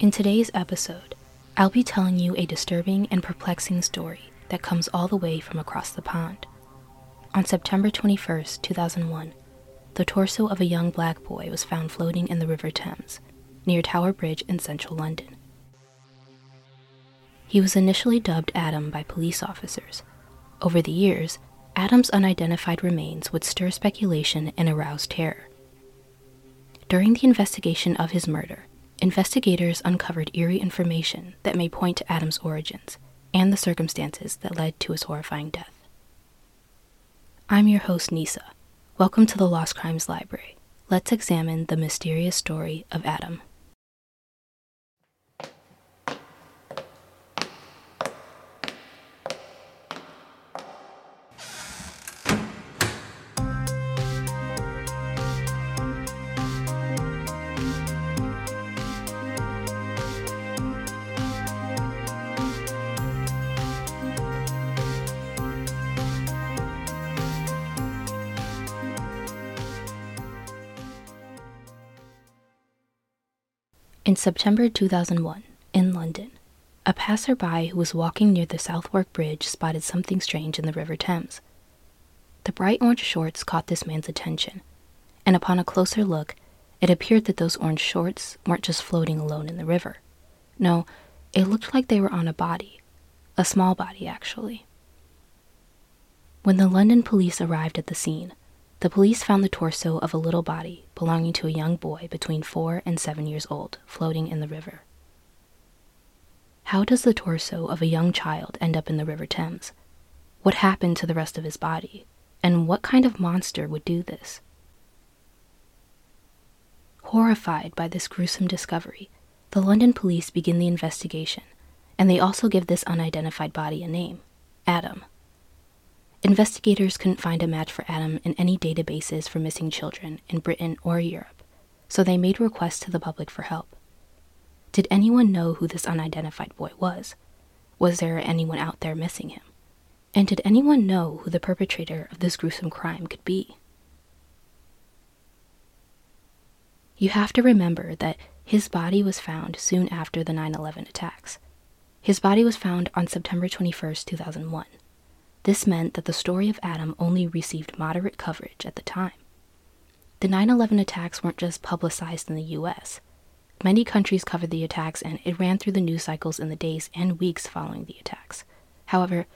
In today's episode, I'll be telling you a disturbing and perplexing story that comes all the way from across the pond. On September 21, 2001, the torso of a young black boy was found floating in the River Thames, near Tower Bridge in central London. He was initially dubbed Adam by police officers. Over the years, Adam's unidentified remains would stir speculation and arouse terror. During the investigation of his murder, investigators uncovered eerie information that may point to Adam's origins and the circumstances that led to his horrifying death. I'm your host, Nisa. Welcome to the Lost Crimes Library. Let's examine the mysterious story of Adam. In September 2001, in London, a passerby who was walking near the Southwark Bridge spotted something strange in the River Thames. The bright orange shorts caught this man's attention, and upon a closer look, it appeared that those orange shorts weren't just floating alone in the river. No, it looked like they were on a body, a small body, actually. When the London police arrived at the scene, the police found the torso of a little body belonging to a young boy between four and seven years old floating in the river. How does the torso of a young child end up in the River Thames? What happened to the rest of his body? And what kind of monster would do this? Horrified by this gruesome discovery, the London police begin the investigation, and they also give this unidentified body a name Adam. Investigators couldn't find a match for Adam in any databases for missing children in Britain or Europe, so they made requests to the public for help. Did anyone know who this unidentified boy was? Was there anyone out there missing him? And did anyone know who the perpetrator of this gruesome crime could be? You have to remember that his body was found soon after the 9 11 attacks. His body was found on September 21, 2001. This meant that the story of Adam only received moderate coverage at the time. The 9 11 attacks weren't just publicized in the US. Many countries covered the attacks and it ran through the news cycles in the days and weeks following the attacks. However,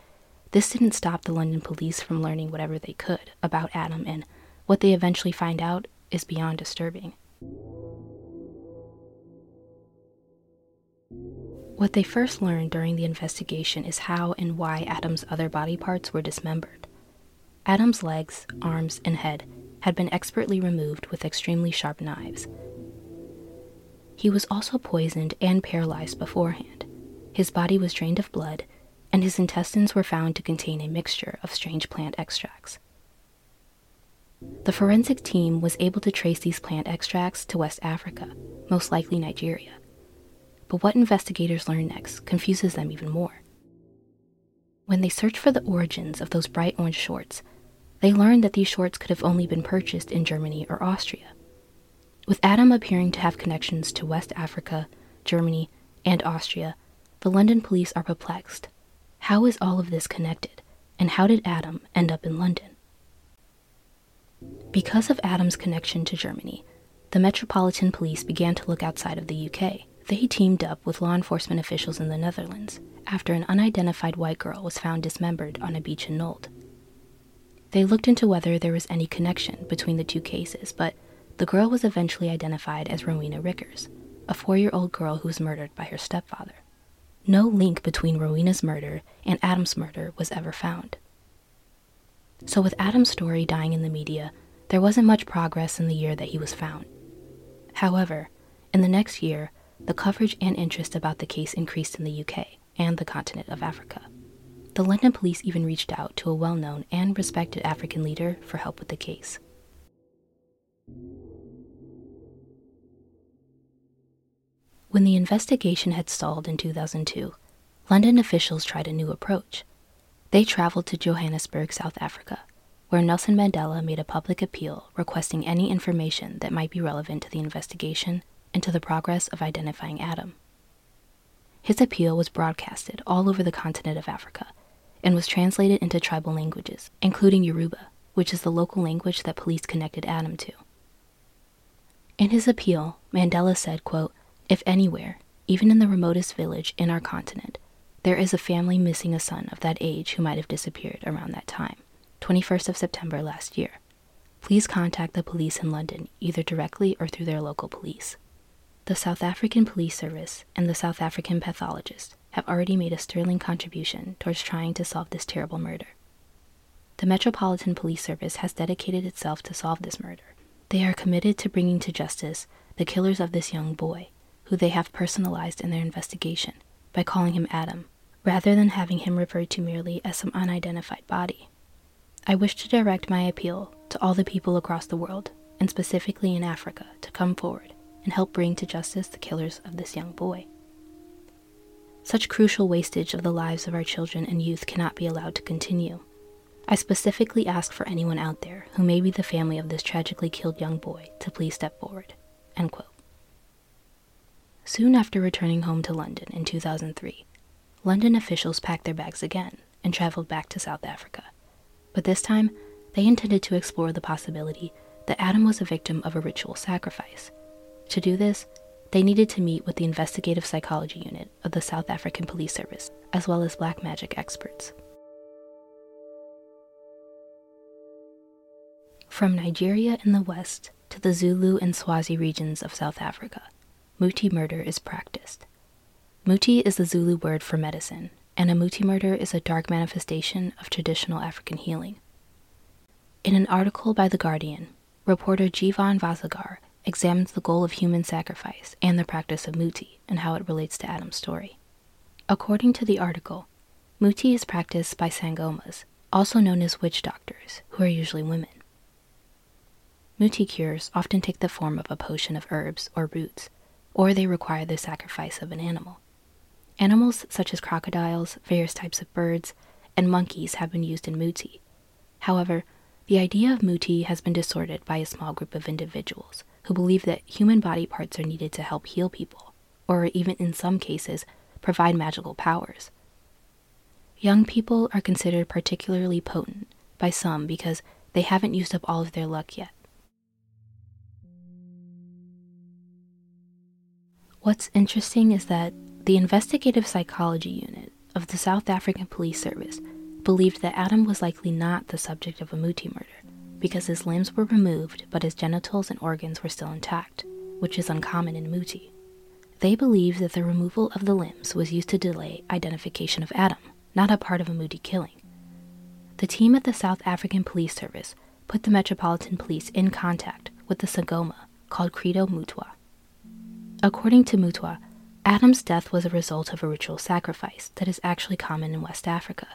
this didn't stop the London police from learning whatever they could about Adam, and what they eventually find out is beyond disturbing. What they first learned during the investigation is how and why Adam's other body parts were dismembered. Adam's legs, arms, and head had been expertly removed with extremely sharp knives. He was also poisoned and paralyzed beforehand. His body was drained of blood, and his intestines were found to contain a mixture of strange plant extracts. The forensic team was able to trace these plant extracts to West Africa, most likely Nigeria. But what investigators learn next confuses them even more. When they search for the origins of those bright orange shorts, they learn that these shorts could have only been purchased in Germany or Austria. With Adam appearing to have connections to West Africa, Germany, and Austria, the London police are perplexed. How is all of this connected, and how did Adam end up in London? Because of Adam's connection to Germany, the Metropolitan Police began to look outside of the UK They teamed up with law enforcement officials in the Netherlands after an unidentified white girl was found dismembered on a beach in Nold. They looked into whether there was any connection between the two cases, but the girl was eventually identified as Rowena Rikkers, a four year old girl who was murdered by her stepfather. No link between Rowena's murder and Adam's murder was ever found. So, with Adam's story dying in the media, there wasn't much progress in the year that he was found. However, in the next year, the coverage and interest about the case increased in the UK and the continent of Africa. The London police even reached out to a well known and respected African leader for help with the case. When the investigation had stalled in 2002, London officials tried a new approach. They traveled to Johannesburg, South Africa, where Nelson Mandela made a public appeal requesting any information that might be relevant to the investigation and to the progress of identifying Adam. His appeal was broadcasted all over the continent of Africa and was translated into tribal languages, including Yoruba, which is the local language that police connected Adam to. In his appeal, Mandela said, quote, If anywhere, even in the remotest village in our continent, there is a family missing a son of that age who might have disappeared around that time, 21st of September last year, please contact the police in London either directly or through their local police. The South African Police Service and the South African pathologist have already made a sterling contribution towards trying to solve this terrible murder. The Metropolitan Police Service has dedicated itself to solve this murder. They are committed to bringing to justice the killers of this young boy, who they have personalized in their investigation by calling him Adam, rather than having him referred to merely as some unidentified body. I wish to direct my appeal to all the people across the world, and specifically in Africa, to come forward and help bring to justice the killers of this young boy. Such crucial wastage of the lives of our children and youth cannot be allowed to continue. I specifically ask for anyone out there who may be the family of this tragically killed young boy to please step forward. Soon after returning home to London in 2003, London officials packed their bags again and traveled back to South Africa. But this time, they intended to explore the possibility that Adam was a victim of a ritual sacrifice to do this, they needed to meet with the investigative psychology unit of the South African Police Service, as well as black magic experts. From Nigeria in the west to the Zulu and Swazi regions of South Africa, Muti murder is practiced. Muti is the Zulu word for medicine, and a Muti murder is a dark manifestation of traditional African healing. In an article by The Guardian, reporter Jeevan Vasagar examines the goal of human sacrifice and the practice of muti and how it relates to Adam's story. According to the article, muti is practiced by sangomas, also known as witch doctors, who are usually women. Muti cures often take the form of a potion of herbs or roots, or they require the sacrifice of an animal. Animals such as crocodiles, various types of birds, and monkeys have been used in muti. However, the idea of muti has been distorted by a small group of individuals who believe that human body parts are needed to help heal people, or even in some cases, provide magical powers. Young people are considered particularly potent by some because they haven't used up all of their luck yet. What's interesting is that the investigative psychology unit of the South African Police Service believed that Adam was likely not the subject of a Muti murder because his limbs were removed but his genitals and organs were still intact, which is uncommon in Muti. They believe that the removal of the limbs was used to delay identification of Adam, not a part of a Muti killing. The team at the South African Police Service put the Metropolitan Police in contact with the Sangoma called Credo Mutwa. According to Mutwa, Adam's death was a result of a ritual sacrifice that is actually common in West Africa.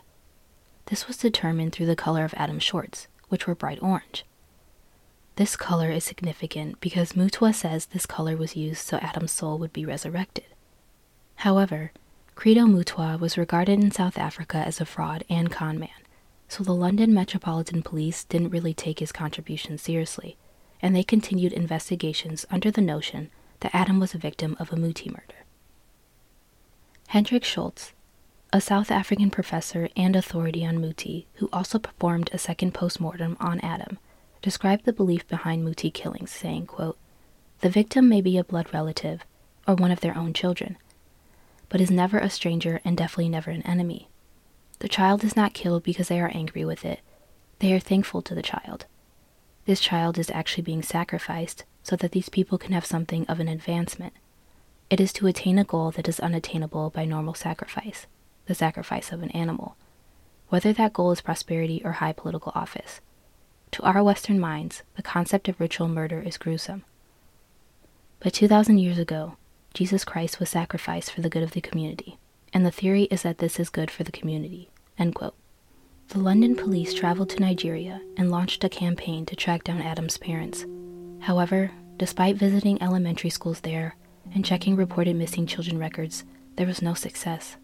This was determined through the color of Adam's shorts, which were bright orange. This color is significant because Mutwa says this color was used so Adam's soul would be resurrected. However, Credo Mutwa was regarded in South Africa as a fraud and con man, so the London Metropolitan Police didn't really take his contribution seriously, and they continued investigations under the notion that Adam was a victim of a Muti murder. Hendrik Schultz, a South African professor and authority on Muti, who also performed a second postmortem on Adam, described the belief behind Muti killings, saying, quote, The victim may be a blood relative, or one of their own children, but is never a stranger and definitely never an enemy. The child is not killed because they are angry with it, they are thankful to the child. This child is actually being sacrificed so that these people can have something of an advancement. It is to attain a goal that is unattainable by normal sacrifice, the sacrifice of an animal, whether that goal is prosperity or high political office. To our Western minds, the concept of ritual murder is gruesome. But 2,000 years ago, Jesus Christ was sacrificed for the good of the community, and the theory is that this is good for the community. The London police traveled to Nigeria and launched a campaign to track down Adam's parents. However, despite visiting elementary schools there and checking reported missing children records, there was no success.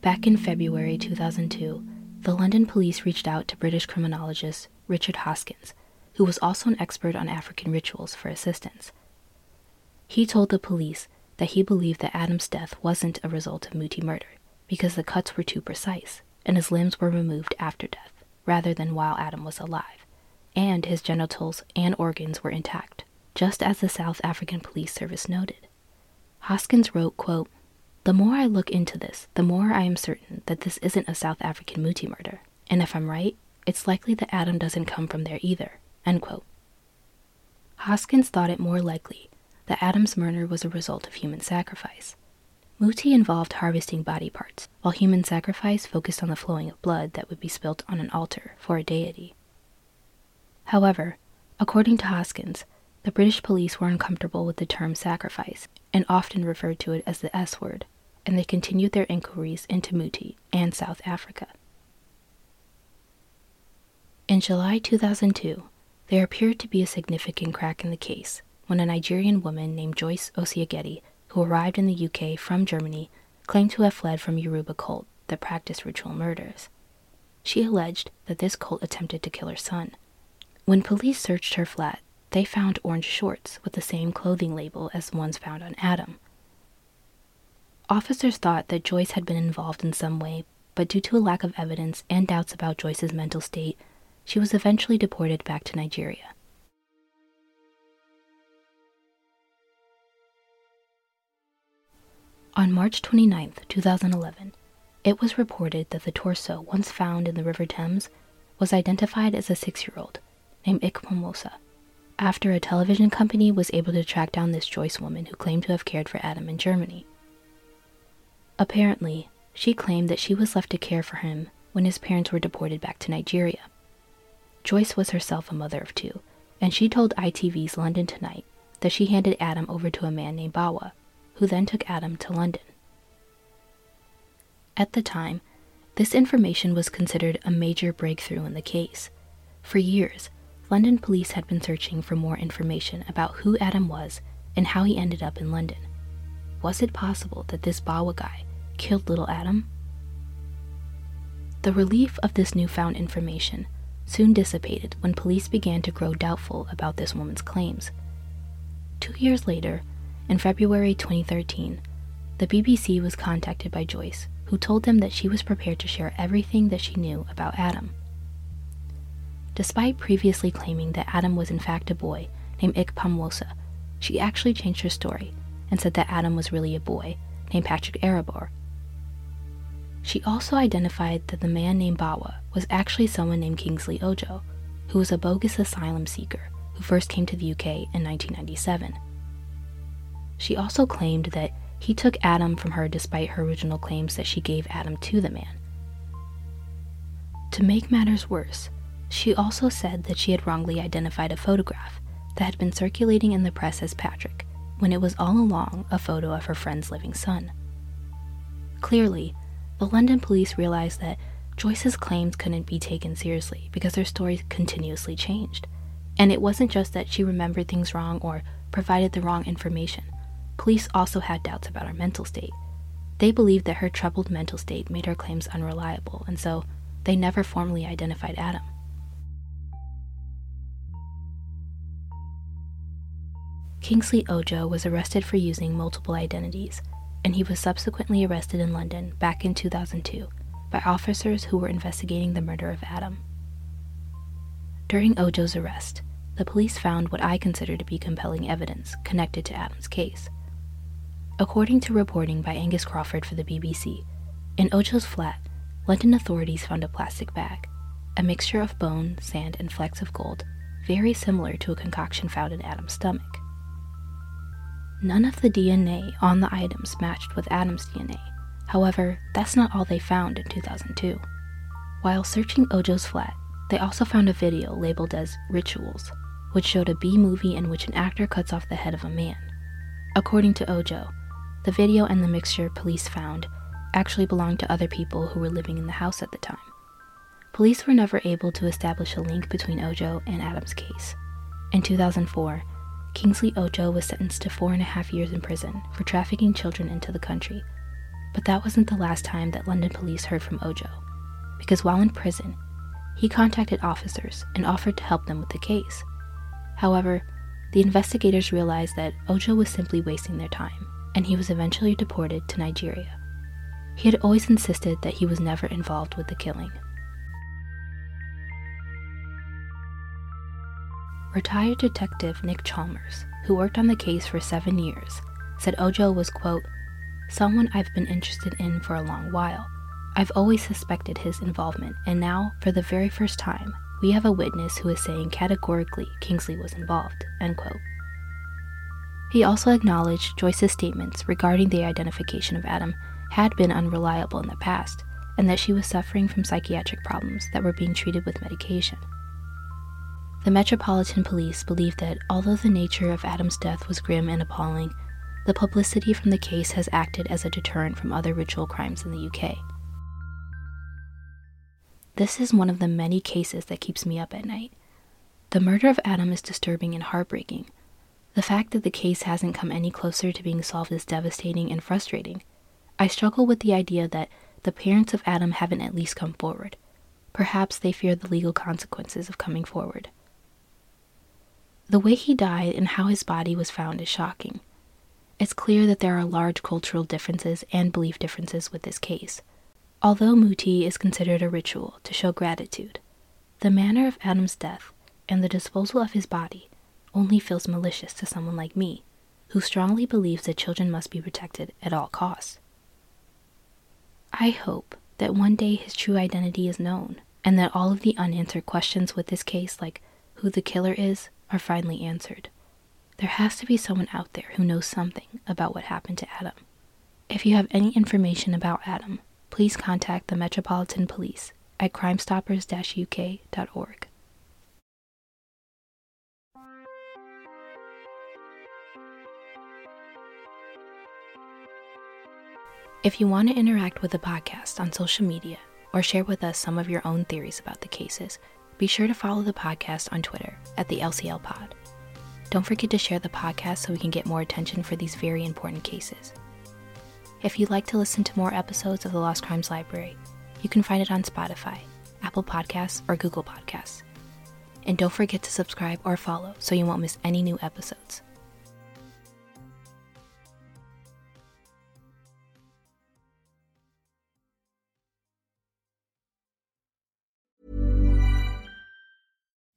Back in February 2002, the London police reached out to British criminologist Richard Hoskins, who was also an expert on African rituals, for assistance. He told the police that he believed that Adam's death wasn't a result of Muti murder because the cuts were too precise and his limbs were removed after death rather than while Adam was alive, and his genitals and organs were intact, just as the South African Police Service noted. Hoskins wrote, quote, The more I look into this, the more I am certain that this isn't a South African Muti murder, and if I'm right, it's likely that Adam doesn't come from there either. End quote. Hoskins thought it more likely that Adam's murder was a result of human sacrifice. Muti involved harvesting body parts, while human sacrifice focused on the flowing of blood that would be spilt on an altar for a deity. However, according to Hoskins, the British police were uncomfortable with the term sacrifice and often referred to it as the S word, and they continued their inquiries into Muti and South Africa. In July 2002, there appeared to be a significant crack in the case when a Nigerian woman named Joyce Osagiede, who arrived in the UK from Germany, claimed to have fled from Yoruba cult that practiced ritual murders. She alleged that this cult attempted to kill her son. When police searched her flat, they found orange shorts with the same clothing label as ones found on Adam. Officers thought that Joyce had been involved in some way, but due to a lack of evidence and doubts about Joyce's mental state, she was eventually deported back to Nigeria. On March 29, 2011, it was reported that the torso once found in the River Thames was identified as a six year old named Ikpomwosa, after a television company was able to track down this Joyce woman who claimed to have cared for Adam in Germany. Apparently, she claimed that she was left to care for him when his parents were deported back to Nigeria. Joyce was herself a mother of two, and she told ITV's London Tonight that she handed Adam over to a man named Bawa, who then took Adam to London. At the time, this information was considered a major breakthrough in the case. For years, London police had been searching for more information about who Adam was and how he ended up in London. Was it possible that this Bawa guy killed little Adam? The relief of this newfound information soon dissipated when police began to grow doubtful about this woman's claims. Two years later, in February 2013, the BBC was contacted by Joyce, who told them that she was prepared to share everything that she knew about Adam. Despite previously claiming that Adam was in fact a boy named Ikpomwosa, she actually changed her story and said that Adam was really a boy named Patrick Erhabor. She also identified that the man named Bawa was actually someone named Kingsley Ojo, who was a bogus asylum seeker who first came to the UK in 1997. She also claimed that he took Adam from her despite her original claims that she gave Adam to the man. To make matters worse, she also said that she had wrongly identified a photograph that had been circulating in the press as Patrick, when it was all along a photo of her friend's living son. Clearly, the London police realized that Joyce's claims couldn't be taken seriously because her story continuously changed. And it wasn't just that she remembered things wrong or provided the wrong information police also had doubts about her mental state. They believed that her troubled mental state made her claims unreliable, and so they never formally identified Adam. Kingsley Ojo was arrested for using multiple identities, and he was subsequently arrested in London back in 2002 by officers who were investigating the murder of Adam. During Ojo's arrest, the police found what I consider to be compelling evidence connected to Adam's case. According to reporting by Angus Crawford for the BBC, in Ojo's flat, London authorities found a plastic bag, a mixture of bone, sand, and flecks of gold, very similar to a concoction found in Adam's stomach. None of the DNA on the items matched with Adam's DNA. However, that's not all they found in 2002. While searching Ojo's flat, they also found a video labeled as Rituals, which showed a B movie in which an actor cuts off the head of a man. According to Ojo, the video and the mixture police found actually belonged to other people who were living in the house at the time. Police were never able to establish a link between Ojo and Adam's case. In 2004, Kingsley Ojo was sentenced to four and a half years in prison for trafficking children into the country. But that wasn't the last time that London police heard from Ojo, because while in prison, he contacted officers and offered to help them with the case. However, the investigators realized that Ojo was simply wasting their time, and he was eventually deported to Nigeria. He had always insisted that he was never involved with the killing. Retired Detective Nick Chalmers, who worked on the case for seven years, said Ojo was, quote, someone I've been interested in for a long while. I've always suspected his involvement, and now, for the very first time, we have a witness who is saying categorically Kingsley was involved, end quote. He also acknowledged Joyce's statements regarding the identification of Adam had been unreliable in the past, and that she was suffering from psychiatric problems that were being treated with medication. The Metropolitan Police believe that although the nature of Adam's death was grim and appalling, the publicity from the case has acted as a deterrent from other ritual crimes in the UK. This is one of the many cases that keeps me up at night. The murder of Adam is disturbing and heartbreaking. The fact that the case hasn't come any closer to being solved is devastating and frustrating. I struggle with the idea that the parents of Adam haven't at least come forward. Perhaps they fear the legal consequences of coming forward. The way he died and how his body was found is shocking. It's clear that there are large cultural differences and belief differences with this case. Although muti is considered a ritual to show gratitude, the manner of Adam's death and the disposal of his body only feels malicious to someone like me, who strongly believes that children must be protected at all costs. I hope that one day his true identity is known, and that all of the unanswered questions with this case, like who the killer is, are finally answered. There has to be someone out there who knows something about what happened to Adam. If you have any information about Adam, please contact the Metropolitan Police at crimestoppers uk.org. If you want to interact with the podcast on social media or share with us some of your own theories about the cases, be sure to follow the podcast on Twitter at the LCL Pod. Don't forget to share the podcast so we can get more attention for these very important cases. If you'd like to listen to more episodes of the Lost Crimes Library, you can find it on Spotify, Apple Podcasts, or Google Podcasts. And don't forget to subscribe or follow so you won't miss any new episodes.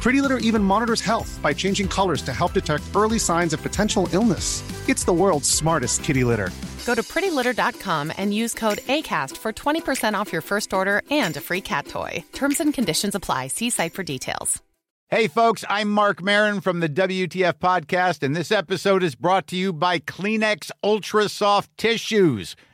Pretty Litter even monitors health by changing colors to help detect early signs of potential illness. It's the world's smartest kitty litter. Go to prettylitter.com and use code ACAST for 20% off your first order and a free cat toy. Terms and conditions apply. See site for details. Hey, folks, I'm Marc Maron from the WTF Podcast, and this episode is brought to you by Kleenex Ultra Soft Tissues